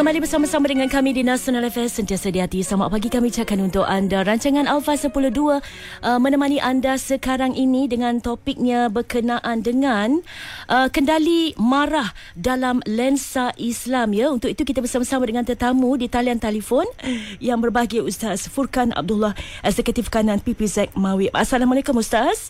kembali bersama-sama dengan kami di National Affairs sentiasa di hati. Selamat pagi kami cakap untuk anda. Rancangan Alpha 102 uh, menemani anda sekarang ini dengan topiknya berkenaan dengan uh, kendali marah dalam lensa Islam ya. Untuk itu kita bersama-sama dengan tetamu di talian telefon yang berbahagia Ustaz Furkan Abdullah, Eksekutif Kanan PPZ Mawib. Assalamualaikum Ustaz.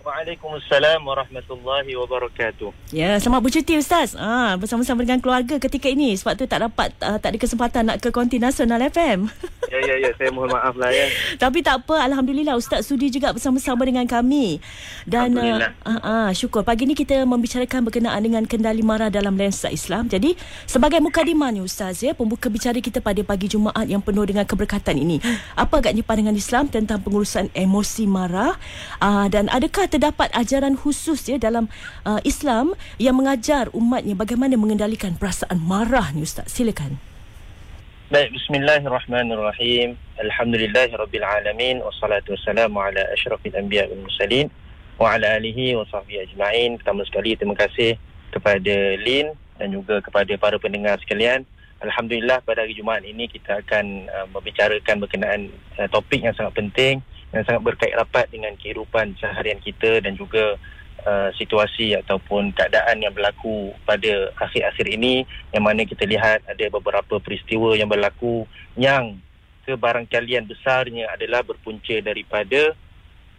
Waalaikumsalam warahmatullahi wabarakatuh. Ya, selamat bercuti Ustaz. Ah, bersama-sama dengan keluarga ketika ini. Sebab tu tak dapat, uh, tak ada kesempatan nak ke Konti Nasional FM. Ya, ya, ya. Saya mohon maaf lah ya. Tapi tak apa. Alhamdulillah Ustaz sudi juga bersama-sama dengan kami. Dan, Alhamdulillah. Uh, uh, uh, syukur. Pagi ni kita membicarakan berkenaan dengan kendali marah dalam lensa Islam. Jadi, sebagai mukadimah ni Ustaz ya, pembuka bicara kita pada pagi Jumaat yang penuh dengan keberkatan ini. Apa agaknya pandangan Islam tentang pengurusan emosi marah? Uh, dan adakah terdapat ajaran khusus ya dalam uh, Islam yang mengajar umatnya bagaimana mengendalikan perasaan marah ni Ustaz. Silakan. Baik, bismillahirrahmanirrahim. Alhamdulillahirabbil alamin wassalatu wassalamu ala asyrafil anbiya wal mursalin wa ala alihi wa sahbihi ajma'in. Pertama sekali terima kasih kepada Lin dan juga kepada para pendengar sekalian. Alhamdulillah pada hari Jumaat ini kita akan uh, membicarakan berkenaan uh, topik yang sangat penting yang sangat berkait rapat dengan kehidupan seharian kita dan juga uh, situasi ataupun keadaan yang berlaku pada akhir-akhir ini yang mana kita lihat ada beberapa peristiwa yang berlaku yang kebarangkalian besarnya adalah berpunca daripada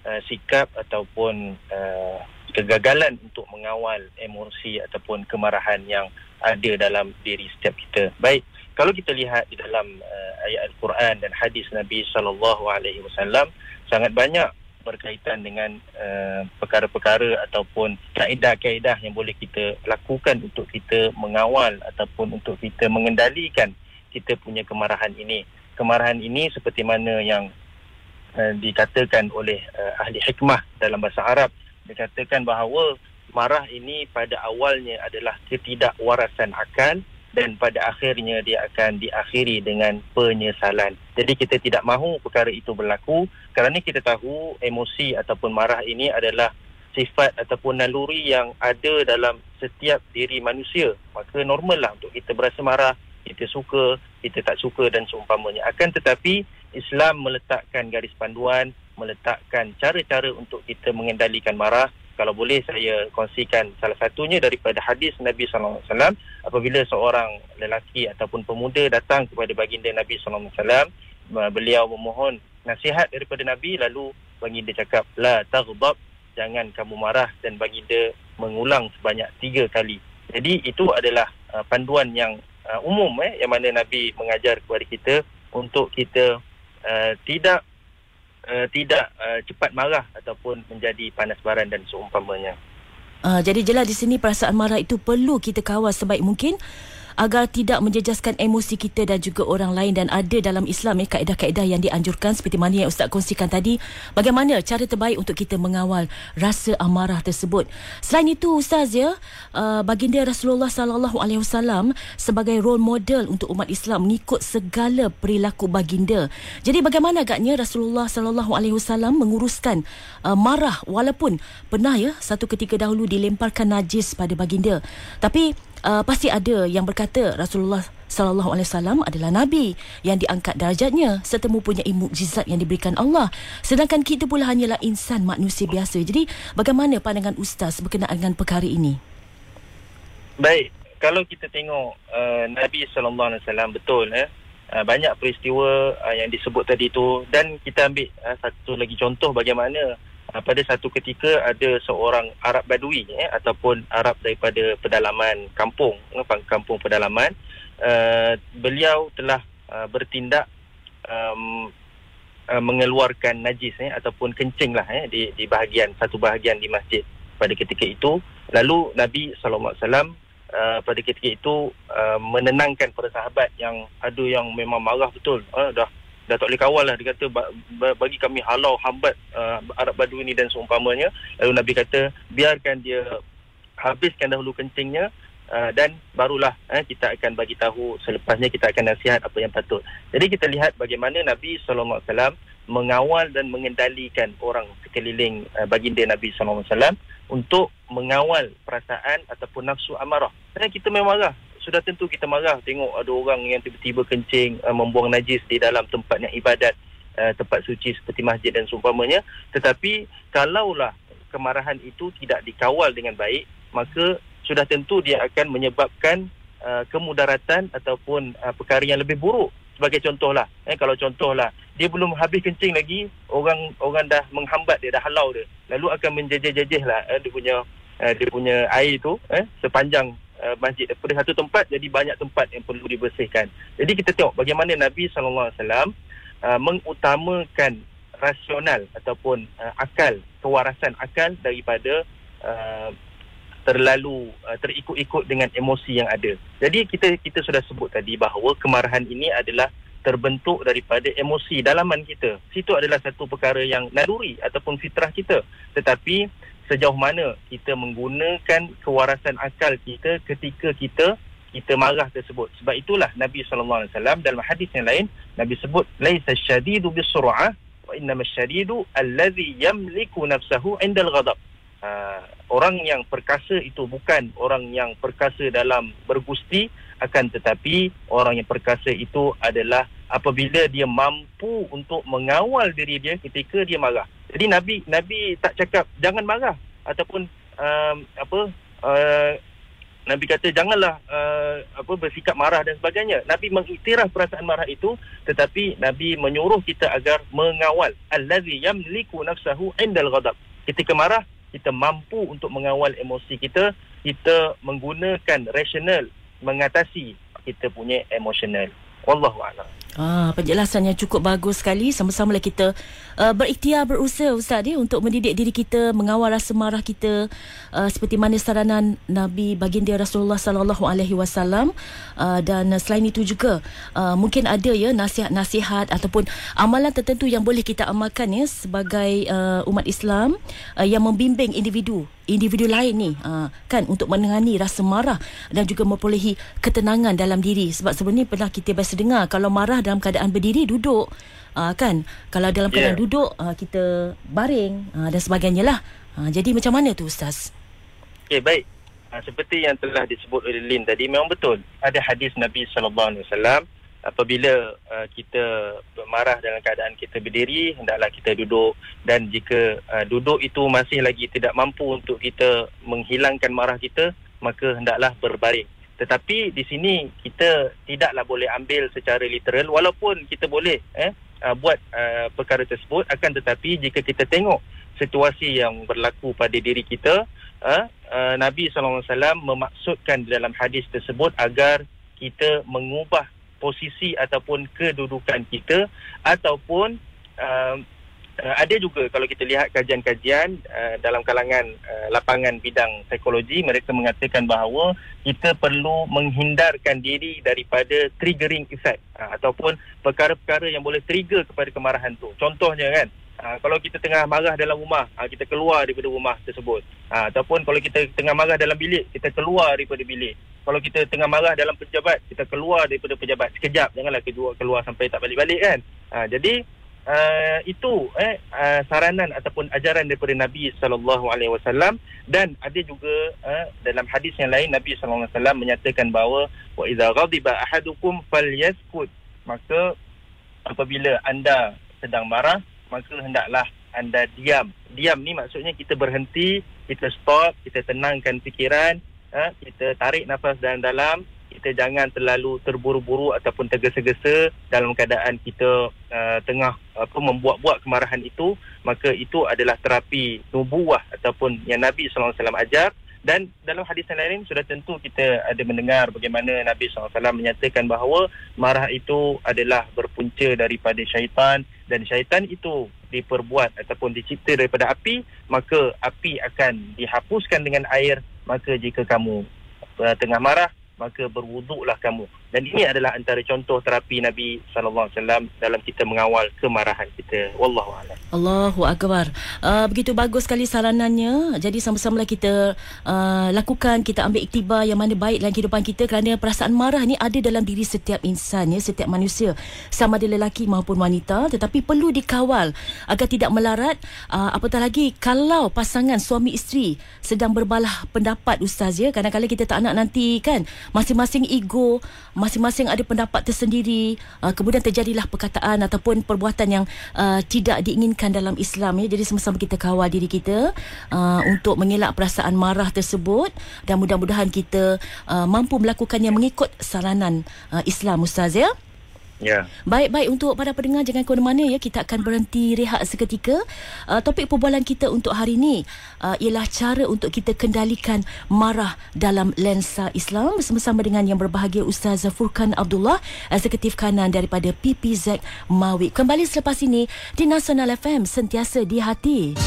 uh, sikap ataupun uh, kegagalan untuk mengawal emosi ataupun kemarahan yang ada dalam diri setiap kita. Baik, kalau kita lihat di dalam uh, ayat Al-Quran dan hadis Nabi sallallahu alaihi wasallam sangat banyak berkaitan dengan uh, perkara-perkara ataupun kaedah-kaedah yang boleh kita lakukan untuk kita mengawal ataupun untuk kita mengendalikan kita punya kemarahan ini. Kemarahan ini seperti mana yang uh, dikatakan oleh uh, ahli hikmah dalam bahasa Arab dikatakan bahawa marah ini pada awalnya adalah ketidakwarasan akal dan pada akhirnya dia akan diakhiri dengan penyesalan. Jadi kita tidak mahu perkara itu berlaku kerana kita tahu emosi ataupun marah ini adalah sifat ataupun naluri yang ada dalam setiap diri manusia. Maka normal lah untuk kita berasa marah, kita suka, kita tak suka dan seumpamanya. Akan tetapi Islam meletakkan garis panduan, meletakkan cara-cara untuk kita mengendalikan marah kalau boleh saya kongsikan salah satunya daripada hadis Nabi sallallahu alaihi wasallam apabila seorang lelaki ataupun pemuda datang kepada baginda Nabi sallallahu alaihi wasallam beliau memohon nasihat daripada Nabi lalu baginda cakap la taghdab jangan kamu marah dan baginda mengulang sebanyak tiga kali. Jadi itu adalah uh, panduan yang uh, umum eh yang mana Nabi mengajar kepada kita untuk kita uh, tidak uh, tidak uh, cepat marah ataupun menjadi panas baran dan seumpamanya. Uh, jadi jelas di sini perasaan marah itu perlu kita kawal sebaik mungkin agar tidak menjejaskan emosi kita dan juga orang lain dan ada dalam Islam ya kaedah-kaedah yang dianjurkan. Seperti mana yang ustaz kongsikan tadi bagaimana cara terbaik untuk kita mengawal rasa amarah tersebut. Selain itu ustaz ya uh, baginda Rasulullah sallallahu alaihi wasallam sebagai role model untuk umat Islam mengikut segala perilaku baginda. Jadi bagaimana agaknya Rasulullah sallallahu alaihi wasallam menguruskan uh, marah walaupun pernah ya satu ketika dahulu dilemparkan najis pada baginda? Tapi uh, pasti ada yang berkata Rasulullah sallallahu alaihi wasallam adalah nabi yang diangkat darjatnya serta mempunyai mukjizat yang diberikan Allah. Sedangkan kita pula hanyalah insan manusia biasa. Jadi bagaimana pandangan ustaz berkenaan dengan perkara ini? Baik kalau kita tengok uh, nabi sallallahu alaihi wasallam betul eh? Uh, banyak peristiwa uh, yang disebut tadi tu. Dan kita ambil uh, satu lagi contoh bagaimana Uh, pada satu ketika ada seorang Arab Badui eh, ataupun Arab daripada pedalaman kampung, eh, kampung pedalaman, uh, beliau telah uh, bertindak um, uh, mengeluarkan najis eh, ataupun kencing lah eh, di, di bahagian satu bahagian di masjid pada ketika itu. Lalu Nabi SAW uh, pada ketika itu uh, menenangkan para sahabat yang ada yang memang marah betul. Uh, dah dah tak boleh kawal lah dia kata bagi kami halau hambat uh, Arab Badu ini dan seumpamanya lalu Nabi kata biarkan dia habiskan dahulu kencingnya uh, dan barulah eh, kita akan bagi tahu selepasnya kita akan nasihat apa yang patut jadi kita lihat bagaimana Nabi SAW mengawal dan mengendalikan orang sekeliling uh, baginda Nabi SAW untuk mengawal perasaan ataupun nafsu amarah. Kerana kita memang marah. Sudah tentu kita marah tengok ada orang yang tiba-tiba kencing uh, membuang najis di dalam tempat yang ibadat uh, tempat suci seperti masjid dan seumpamanya. Tetapi kalaulah kemarahan itu tidak dikawal dengan baik maka sudah tentu dia akan menyebabkan uh, kemudaratan ataupun uh, perkara yang lebih buruk. Sebagai contohlah eh kalau contohlah dia belum habis kencing lagi orang orang dah menghambat dia dah halau dia lalu akan menjejeh-jejehlah eh, dia punya uh, dia punya air tu eh sepanjang uh, masjid daripada satu tempat jadi banyak tempat yang perlu dibersihkan. Jadi kita tengok bagaimana Nabi sallallahu alaihi wasallam uh, mengutamakan rasional ataupun uh, akal, kewarasan akal daripada uh, terlalu uh, terikut-ikut dengan emosi yang ada. Jadi kita kita sudah sebut tadi bahawa kemarahan ini adalah terbentuk daripada emosi dalaman kita. Situ adalah satu perkara yang naluri ataupun fitrah kita. Tetapi sejauh mana kita menggunakan kewarasan akal kita ketika kita kita marah tersebut. Sebab itulah Nabi sallallahu alaihi wasallam dalam hadis yang lain Nabi sebut laisa syadidu bisur'ah wa innama syadidu allazi yamliku nafsahu 'inda al-ghadab. Uh, orang yang perkasa itu bukan orang yang perkasa dalam bergusti akan tetapi orang yang perkasa itu adalah apabila dia mampu untuk mengawal diri dia ketika dia marah. Jadi Nabi Nabi tak cakap jangan marah ataupun um, apa uh, Nabi kata janganlah uh, apa bersikap marah dan sebagainya. Nabi mengiktiraf perasaan marah itu tetapi Nabi menyuruh kita agar mengawal allazi yamliku nafsahu indal ghadab. Ketika marah kita mampu untuk mengawal emosi kita, kita menggunakan rasional mengatasi kita punya emosional. Wallahu a'lam. Ah, penjelasan yang cukup bagus sekali. Sama-sama lah kita uh, berikhtiar berusaha Ustaz ya, untuk mendidik diri kita, mengawal rasa marah kita uh, seperti mana saranan Nabi baginda Rasulullah sallallahu alaihi wasallam uh, dan selain itu juga uh, mungkin ada ya nasihat-nasihat ataupun amalan tertentu yang boleh kita amalkan ya sebagai uh, umat Islam uh, yang membimbing individu individu lain ni uh, kan untuk menangani rasa marah dan juga memperolehi ketenangan dalam diri sebab sebelum ni pernah kita biasa dengar kalau marah dalam keadaan berdiri duduk. Uh, kan? Kalau dalam keadaan yeah. duduk uh, kita baring uh, dan sebagainya lah. Uh, jadi macam mana tu ustaz? Okey baik. Uh, seperti yang telah disebut oleh Lin tadi memang betul. Ada hadis Nabi sallallahu alaihi wasallam apabila uh, kita marah dalam keadaan kita berdiri hendaklah kita duduk. Dan jika uh, duduk itu masih lagi tidak mampu untuk kita menghilangkan marah kita maka hendaklah berbaring tetapi di sini kita tidaklah boleh ambil secara literal walaupun kita boleh eh uh, buat uh, perkara tersebut. Akan tetapi jika kita tengok situasi yang berlaku pada diri kita uh, uh, Nabi SAW memaksudkan dalam hadis tersebut agar kita mengubah posisi ataupun kedudukan kita ataupun uh, uh, ada juga kalau kita lihat kajian-kajian uh, dalam kalangan uh, lapangan bidang psikologi mereka mengatakan bahawa kita perlu menghindarkan diri daripada triggering effect uh, ataupun perkara-perkara yang boleh trigger kepada kemarahan tu contohnya kan Ha, kalau kita tengah marah dalam rumah, ha, kita keluar daripada rumah tersebut. Ha, ataupun kalau kita tengah marah dalam bilik, kita keluar daripada bilik. Kalau kita tengah marah dalam pejabat, kita keluar daripada pejabat. Sekejap, janganlah keluar, sampai tak balik-balik kan. Ha, jadi, uh, itu eh uh, saranan ataupun ajaran daripada Nabi sallallahu alaihi wasallam. Dan ada juga uh, dalam hadis yang lain Nabi sallallahu alaihi wasallam menyatakan bahawa wa idza ghadiba ahadukum falyaskut maka apabila anda sedang marah maka hendaklah anda diam. Diam ni maksudnya kita berhenti kita stop kita tenangkan fikiran uh, kita tarik nafas dalam-dalam kita jangan terlalu terburu-buru ataupun tergesa-gesa dalam keadaan kita uh, tengah apa membuat-buat kemarahan itu, maka itu adalah terapi nubuah ataupun yang Nabi SAW ajar. Dan dalam hadis yang lain sudah tentu kita ada mendengar bagaimana Nabi SAW menyatakan bahawa marah itu adalah berpunca daripada syaitan dan syaitan itu diperbuat ataupun dicipta daripada api maka api akan dihapuskan dengan air. Maka jika kamu uh, tengah marah maka berwuduklah kamu dan ini adalah antara contoh terapi Nabi sallallahu alaihi wasallam dalam kita mengawal kemarahan kita. Wallahu a'lam. Allahu akbar. Uh, begitu bagus sekali saranannya. Jadi sama-sama kita uh, lakukan kita ambil iktibar yang mana baik dalam kehidupan kita kerana perasaan marah ni ada dalam diri setiap insan ya setiap manusia. Sama ada lelaki maupun wanita tetapi perlu dikawal agar tidak melarat. Uh, apatah lagi kalau pasangan suami isteri sedang berbalah pendapat ustaz ya. Kadang-kadang kita tak nak nanti kan masing-masing ego, masing-masing ada pendapat tersendiri, uh, kemudian terjadilah perkataan ataupun perbuatan yang uh, tidak diinginkan dalam Islam ya. Jadi sama-sama kita kawal diri kita uh, untuk mengelak perasaan marah tersebut dan mudah-mudahan kita uh, mampu melakukannya mengikut saranan uh, Islam Ustaz ya. Ya. Baik-baik untuk para pendengar jangan ke mana ya kita akan berhenti rehat seketika. Uh, topik perbualan kita untuk hari ini uh, ialah cara untuk kita kendalikan marah dalam lensa Islam bersama-sama dengan yang berbahagia Ustaz Furkan Abdullah eksekutif kanan daripada PPZ Mawi. Kembali selepas ini di Nasional FM sentiasa di hati.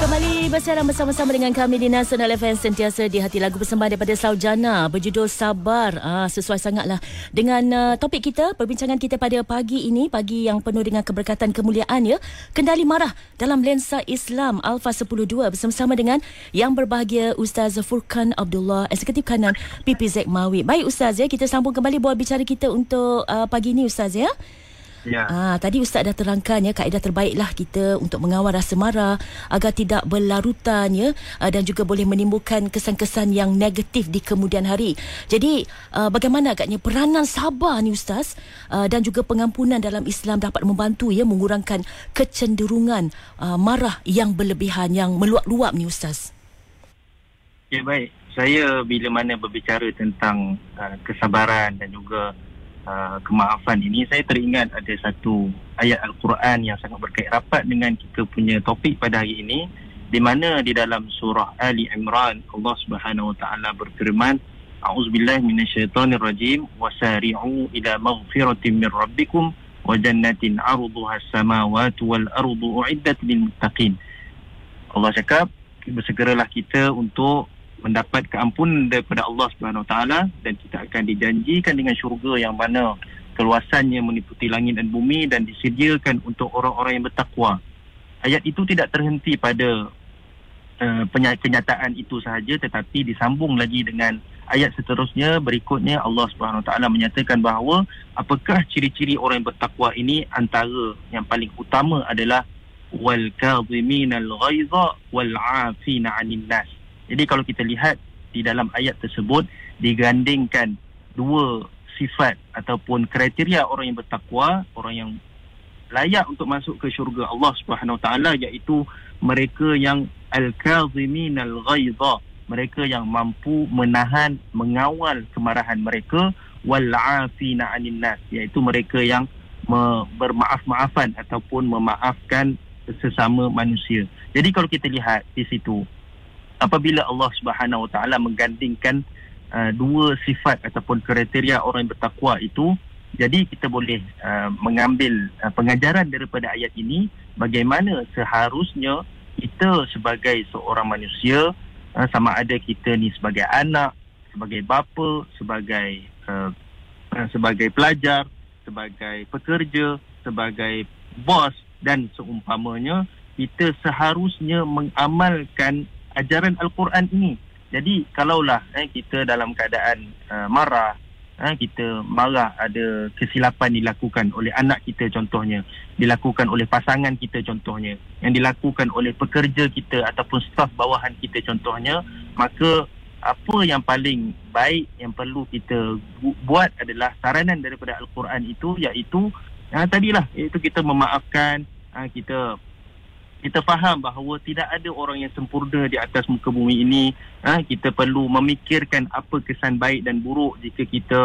Kembali bersiaran bersama-sama dengan kami di National FM sentiasa di hati lagu persembahan daripada Saujana berjudul Sabar. Ah, sesuai sangatlah dengan uh, topik kita, perbincangan kita pada pagi ini, pagi yang penuh dengan keberkatan kemuliaan ya. Kendali marah dalam lensa Islam Alfa 102 bersama-sama dengan yang berbahagia Ustaz Furkan Abdullah, eksekutif kanan PPZ Mawi. Baik Ustaz ya, kita sambung kembali buat bicara kita untuk uh, pagi ini Ustaz ya. Ya. Ah, tadi Ustaz dah terangkan ya kaedah terbaiklah kita untuk mengawal rasa marah agar tidak berlarutan ya ah, dan juga boleh menimbulkan kesan-kesan yang negatif di kemudian hari. Jadi ah, bagaimana agaknya peranan sabar ni Ustaz ah, dan juga pengampunan dalam Islam dapat membantu ya mengurangkan kecenderungan ah, marah yang berlebihan yang meluap-luap ni Ustaz. Ya baik. Saya bila mana berbicara tentang uh, kesabaran dan juga uh, kemaafan ini saya teringat ada satu ayat al-Quran yang sangat berkait rapat dengan kita punya topik pada hari ini di mana di dalam surah Ali Imran Allah Subhanahu wa taala berfirman A'udzubillahi minasyaitonirrajim wasari'u ila maghfiratin min rabbikum wa jannatin 'arduha as-samawati wal ardu u'iddat lil muttaqin. Allah cakap bersegeralah kita untuk mendapat keampunan daripada Allah Subhanahu taala dan kita akan dijanjikan dengan syurga yang mana keluasannya meliputi langit dan bumi dan disediakan untuk orang-orang yang bertakwa. Ayat itu tidak terhenti pada uh, kenyataan itu sahaja tetapi disambung lagi dengan ayat seterusnya berikutnya Allah Subhanahu taala menyatakan bahawa apakah ciri-ciri orang yang bertakwa ini antara yang paling utama adalah wal kadhiminal ghaiza wal 'afina 'anil nas jadi kalau kita lihat di dalam ayat tersebut digandingkan dua sifat ataupun kriteria orang yang bertakwa, orang yang layak untuk masuk ke syurga Allah Subhanahu Wa Taala iaitu mereka yang al-kazimin al-ghaidha, mereka yang mampu menahan, mengawal kemarahan mereka wal 'afina 'anil nas, iaitu mereka yang bermaaf-maafan ataupun memaafkan sesama manusia. Jadi kalau kita lihat di situ apabila Allah Subhanahu Wa Taala menggandingkan uh, dua sifat ataupun kriteria orang yang bertakwa itu jadi kita boleh uh, mengambil uh, pengajaran daripada ayat ini bagaimana seharusnya kita sebagai seorang manusia uh, sama ada kita ni sebagai anak sebagai bapa sebagai uh, uh, sebagai pelajar sebagai pekerja sebagai bos dan seumpamanya kita seharusnya mengamalkan ajaran Al-Quran ini. Jadi kalaulah eh, kita dalam keadaan uh, marah, eh, kita marah ada kesilapan dilakukan oleh anak kita contohnya, dilakukan oleh pasangan kita contohnya, yang dilakukan oleh pekerja kita ataupun staf bawahan kita contohnya, maka apa yang paling baik yang perlu kita bu- buat adalah saranan daripada Al-Quran itu iaitu uh, tadilah iaitu kita memaafkan, uh, kita kita faham bahawa tidak ada orang yang sempurna di atas muka bumi ini. Ha, kita perlu memikirkan apa kesan baik dan buruk jika kita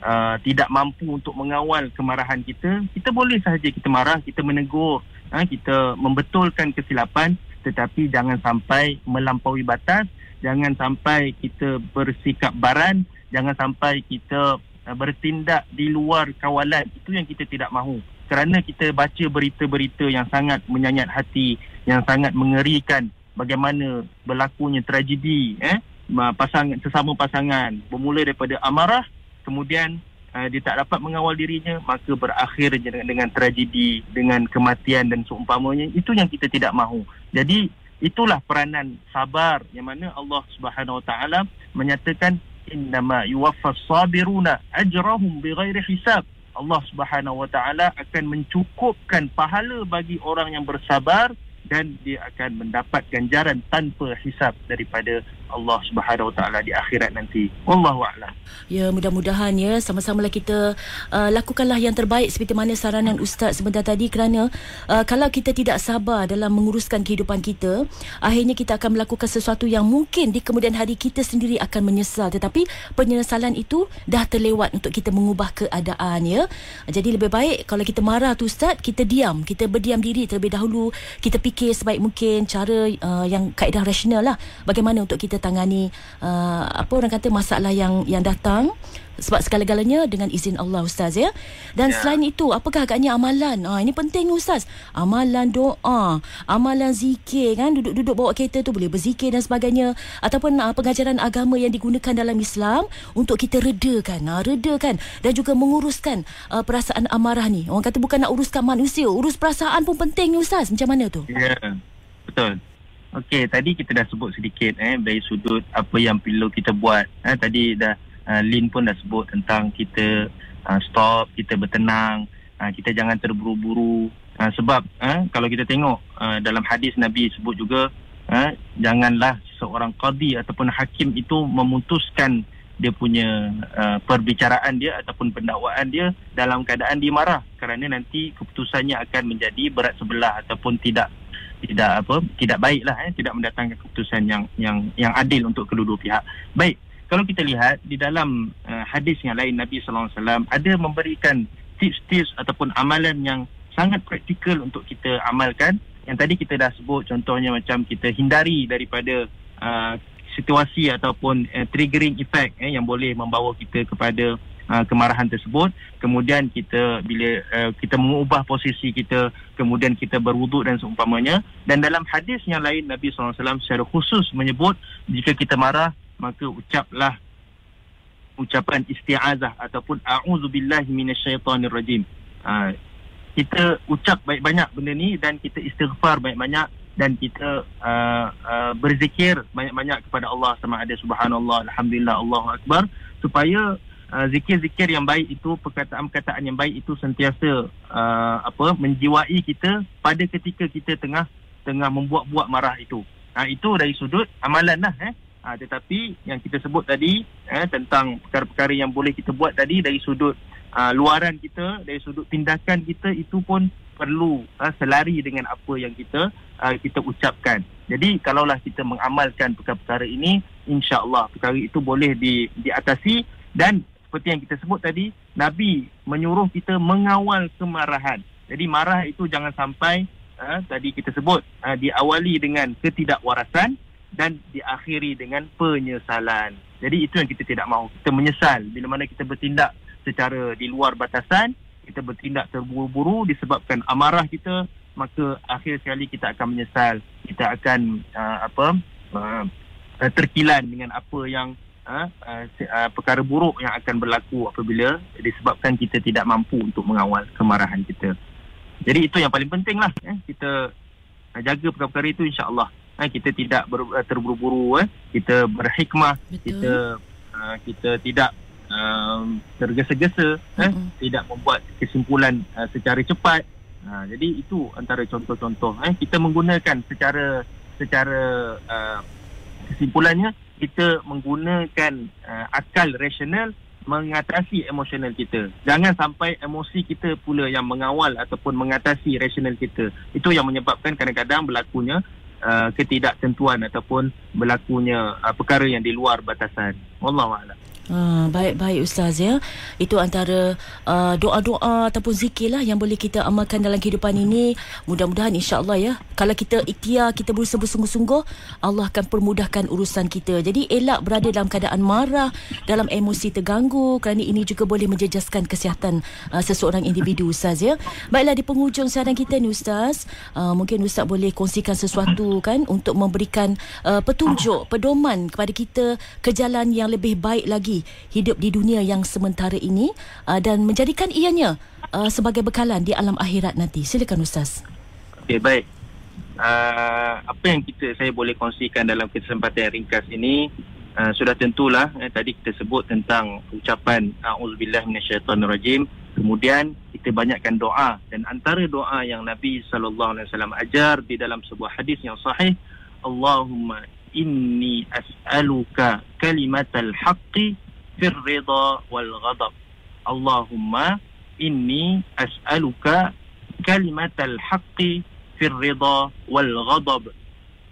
uh, tidak mampu untuk mengawal kemarahan kita. Kita boleh sahaja kita marah, kita menegur, ha, kita membetulkan kesilapan tetapi jangan sampai melampaui batas, jangan sampai kita bersikap baran, jangan sampai kita bertindak di luar kawalan. Itu yang kita tidak mahu kerana kita baca berita-berita yang sangat menyayat hati, yang sangat mengerikan bagaimana berlakunya tragedi eh? Pasangan sesama pasangan bermula daripada amarah kemudian uh, dia tak dapat mengawal dirinya maka berakhir dengan, dengan tragedi dengan kematian dan seumpamanya. Itu yang kita tidak mahu. Jadi itulah peranan sabar yang mana Allah Subhanahu Wa Taala menyatakan innama yuwaffas sabiruna ajrahum bighairi hisab Allah Subhanahu Wa Taala akan mencukupkan pahala bagi orang yang bersabar dan dia akan mendapat ganjaran tanpa hisap daripada Allah Subhanahu Taala di akhirat nanti. Wallahu a'lam. Ya, mudah-mudahan ya sama-samalah kita uh, lakukanlah yang terbaik seperti mana saranan ustaz sebentar tadi kerana uh, kalau kita tidak sabar dalam menguruskan kehidupan kita, akhirnya kita akan melakukan sesuatu yang mungkin di kemudian hari kita sendiri akan menyesal tetapi penyesalan itu dah terlewat untuk kita mengubah keadaan ya. Jadi lebih baik kalau kita marah tu ustaz, kita diam, kita berdiam diri terlebih dahulu, kita fikir sebaik mungkin cara uh, yang kaedah rasional lah. Bagaimana untuk kita tangani uh, apa orang kata masalah yang yang datang sebab segala-galanya dengan izin Allah ustaz ya. Dan ya. selain itu apakah agaknya amalan? Ah ini penting ustaz. Amalan doa, amalan zikir kan duduk-duduk bawa kereta tu boleh berzikir dan sebagainya ataupun uh, pengajaran agama yang digunakan dalam Islam untuk kita redakan, uh, redakan dan juga menguruskan uh, perasaan amarah ni. Orang kata bukan nak uruskan manusia, urus perasaan pun penting ni ustaz. Macam mana tu? Ya. Betul. Okey, tadi kita dah sebut sedikit eh dari sudut apa yang perlu kita buat. Eh tadi dah uh, Lin pun dah sebut tentang kita uh, stop, kita bertenang, uh, kita jangan terburu-buru. Uh, sebab uh, kalau kita tengok uh, dalam hadis Nabi sebut juga uh, janganlah seorang qadi ataupun hakim itu memutuskan dia punya uh, perbicaraan dia ataupun pendakwaan dia dalam keadaan dia marah kerana nanti keputusannya akan menjadi berat sebelah ataupun tidak tidak apa tidak baiklah eh tidak mendatangkan keputusan yang yang yang adil untuk kedua-dua pihak. Baik, kalau kita lihat di dalam uh, hadis yang lain Nabi sallallahu alaihi wasallam ada memberikan tips-tips ataupun amalan yang sangat praktikal untuk kita amalkan. Yang tadi kita dah sebut contohnya macam kita hindari daripada uh, situasi ataupun uh, triggering effect eh yang boleh membawa kita kepada uh, kemarahan tersebut kemudian kita bila uh, kita mengubah posisi kita kemudian kita berwuduk dan seumpamanya dan dalam hadis yang lain Nabi SAW secara khusus menyebut jika kita marah maka ucaplah ucapan isti'azah ataupun a'udzubillahi minasyaitonirrajim uh, kita ucap baik-banyak benda ni dan kita istighfar baik-banyak dan kita uh, uh, berzikir banyak-banyak kepada Allah sama ada subhanallah alhamdulillah Allahu akbar supaya uh, zikir-zikir yang baik itu perkataan-perkataan yang baik itu sentiasa uh, apa menjiwai kita pada ketika kita tengah tengah membuat-buat marah itu. Ha, itu dari sudut amalan lah eh. Ha, tetapi yang kita sebut tadi eh, tentang perkara-perkara yang boleh kita buat tadi dari sudut uh, luaran kita, dari sudut tindakan kita itu pun perlu uh, selari dengan apa yang kita uh, kita ucapkan. Jadi kalaulah kita mengamalkan perkara-perkara ini, insya-Allah perkara itu boleh di diatasi dan seperti yang kita sebut tadi, Nabi menyuruh kita mengawal kemarahan. Jadi marah itu jangan sampai uh, tadi kita sebut uh, diawali dengan ketidakwarasan dan diakhiri dengan penyesalan. Jadi itu yang kita tidak mahu. Kita menyesal bila mana kita bertindak secara di luar batasan, kita bertindak terburu-buru disebabkan amarah kita, maka akhir sekali kita akan menyesal. Kita akan uh, apa? Uh, terkilan dengan apa yang uh, uh, perkara buruk yang akan berlaku apabila disebabkan kita tidak mampu untuk mengawal kemarahan kita. Jadi itu yang paling penting lah. Eh. Kita uh, jaga perkara-perkara itu insyaAllah. Eh, kita tidak ber, uh, terburu-buru. Eh. Kita berhikmah. Betul. Kita uh, kita tidak uh, tergesa-gesa. Eh. Tidak membuat kesimpulan uh, secara cepat. Uh, jadi itu antara contoh-contoh. Eh. Kita menggunakan secara secara uh, kesimpulannya kita menggunakan uh, akal rasional mengatasi emosional kita. Jangan sampai emosi kita pula yang mengawal ataupun mengatasi rasional kita. Itu yang menyebabkan kadang-kadang berlakunya uh, ketidaktentuan ataupun berlakunya uh, perkara yang di luar batasan. Wallahualam. Ha, baik-baik Ustaz ya. Itu antara uh, doa-doa ataupun zikir lah yang boleh kita amalkan dalam kehidupan ini. Mudah-mudahan insya-Allah ya. Kalau kita ikhtiar, kita berusaha bersungguh-sungguh, Allah akan permudahkan urusan kita. Jadi elak berada dalam keadaan marah, dalam emosi terganggu kerana ini juga boleh menjejaskan kesihatan uh, seseorang individu Ustaz ya. Baiklah di penghujung siaran kita ni Ustaz, uh, mungkin Ustaz boleh kongsikan sesuatu kan untuk memberikan uh, petunjuk, pedoman kepada kita ke jalan yang lebih baik lagi hidup di dunia yang sementara ini uh, dan menjadikan ianya uh, sebagai bekalan di alam akhirat nanti. Silakan Ustaz. Okey, baik. Uh, apa yang kita saya boleh kongsikan dalam kesempatan ringkas ini uh, sudah tentulah eh, tadi kita sebut tentang ucapan auzubillahi minasyaitonirrajim Kemudian kita banyakkan doa dan antara doa yang Nabi sallallahu alaihi wasallam ajar di dalam sebuah hadis yang sahih, Allahumma inni as'aluka kalimatal haqqi wal ghadab. Allahumma inni as'aluka kalimatal haqqi fir ridha wal ghadab.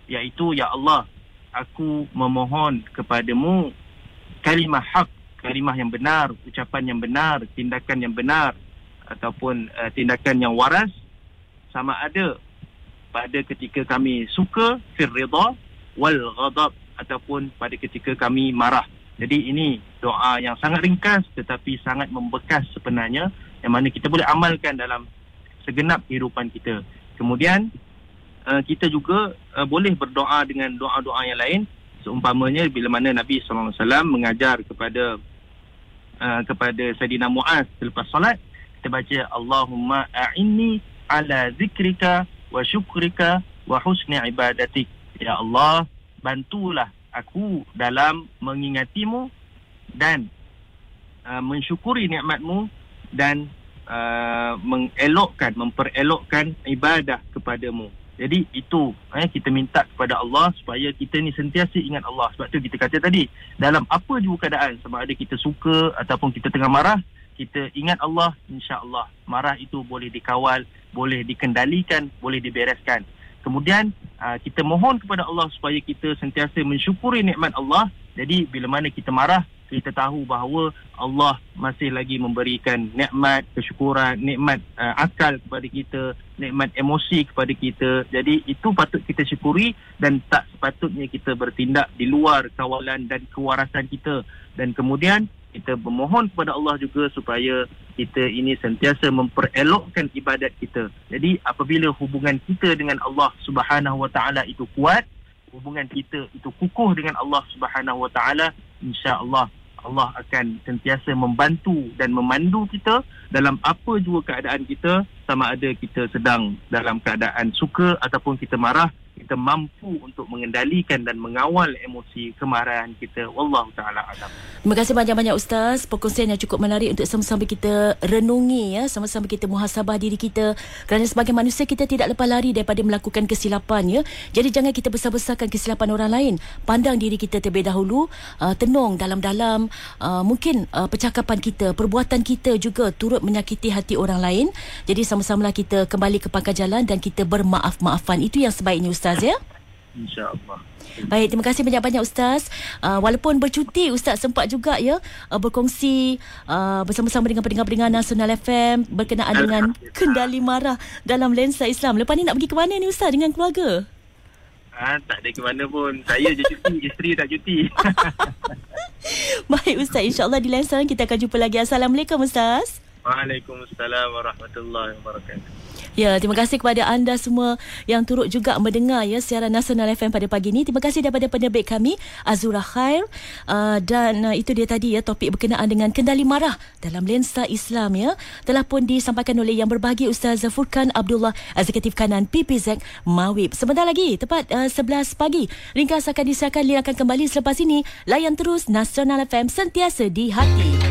Iaitu ya Allah, aku memohon kepadamu kalimah hak kalimah yang benar, ucapan yang benar, tindakan yang benar ataupun uh, tindakan yang waras sama ada pada ketika kami suka fir ridha wal ghadab ataupun pada ketika kami marah. Jadi ini doa yang sangat ringkas tetapi sangat membekas sebenarnya yang mana kita boleh amalkan dalam segenap kehidupan kita. Kemudian uh, kita juga uh, boleh berdoa dengan doa-doa yang lain seumpamanya bila mana Nabi SAW mengajar kepada uh, kepada Sayyidina Muaz selepas solat kita baca Allahumma a'inni ala zikrika wa syukrika wa husni ibadatik ya Allah bantulah aku dalam mengingatimu dan uh, mensyukuri nikmatmu dan uh, mengelokkan memperelokkan ibadah kepadamu jadi itu eh, kita minta kepada Allah supaya kita ni sentiasa ingat Allah. Sebab tu kita kata tadi, dalam apa juga keadaan, sama ada kita suka ataupun kita tengah marah, kita ingat Allah, insya-Allah marah itu boleh dikawal, boleh dikendalikan, boleh dibereskan. Kemudian uh, kita mohon kepada Allah supaya kita sentiasa mensyukuri nikmat Allah. Jadi bila mana kita marah, kita tahu bahawa Allah masih lagi memberikan nikmat kesyukuran, nikmat uh, akal kepada kita, nikmat emosi kepada kita. Jadi itu patut kita syukuri dan tak sepatutnya kita bertindak di luar kawalan dan kewarasan kita. Dan kemudian kita bermohon kepada Allah juga supaya kita ini sentiasa memperelokkan ibadat kita. Jadi apabila hubungan kita dengan Allah Subhanahu Wa Taala itu kuat, hubungan kita itu kukuh dengan Allah Subhanahu Wa Taala, insya-Allah Allah akan sentiasa membantu dan memandu kita dalam apa juga keadaan kita sama ada kita sedang dalam keadaan suka ataupun kita marah kita mampu untuk mengendalikan dan mengawal emosi kemarahan kita. Wallahu taala alam. Terima kasih banyak-banyak ustaz. Perkongsian yang cukup menarik untuk sama-sama kita renungi ya. Sama-sama kita muhasabah diri kita. Kerana sebagai manusia kita tidak lepas lari daripada melakukan kesilapan ya. Jadi jangan kita besar-besarkan kesilapan orang lain. Pandang diri kita terlebih dahulu uh, tenung dalam-dalam uh, mungkin uh, percakapan kita perbuatan kita juga turut menyakiti hati orang lain. Jadi sama-samalah kita kembali ke pangkal jalan dan kita bermaaf-maafan. Itu yang sebaiknya ustaz Ustaz ya? InsyaAllah. Baik, terima kasih banyak-banyak Ustaz. Uh, walaupun bercuti, Ustaz sempat juga ya uh, berkongsi uh, bersama-sama dengan pendengar-pendengar Nasional FM berkenaan dengan kendali marah dalam lensa Islam. Lepas ni nak pergi ke mana ni Ustaz dengan keluarga? Ha, tak ada ke mana pun. Saya je cuti, isteri tak cuti. Baik Ustaz, insyaAllah di lensa kita akan jumpa lagi. Assalamualaikum Ustaz. Waalaikumsalam warahmatullahi wabarakatuh. Ya, terima kasih kepada anda semua yang turut juga mendengar ya siaran Nasional FM pada pagi ini. Terima kasih daripada penerbit kami Azura Khair uh, dan uh, itu dia tadi ya topik berkenaan dengan kendali marah dalam lensa Islam ya. Telah pun disampaikan oleh yang berbahagia Ustaz Furkan Abdullah Eksekutif Kanan PPZ Mawib. Sebentar lagi tepat uh, 11 pagi ringkas akan disiarkan Lia akan kembali selepas ini. Layan terus Nasional FM sentiasa di hati.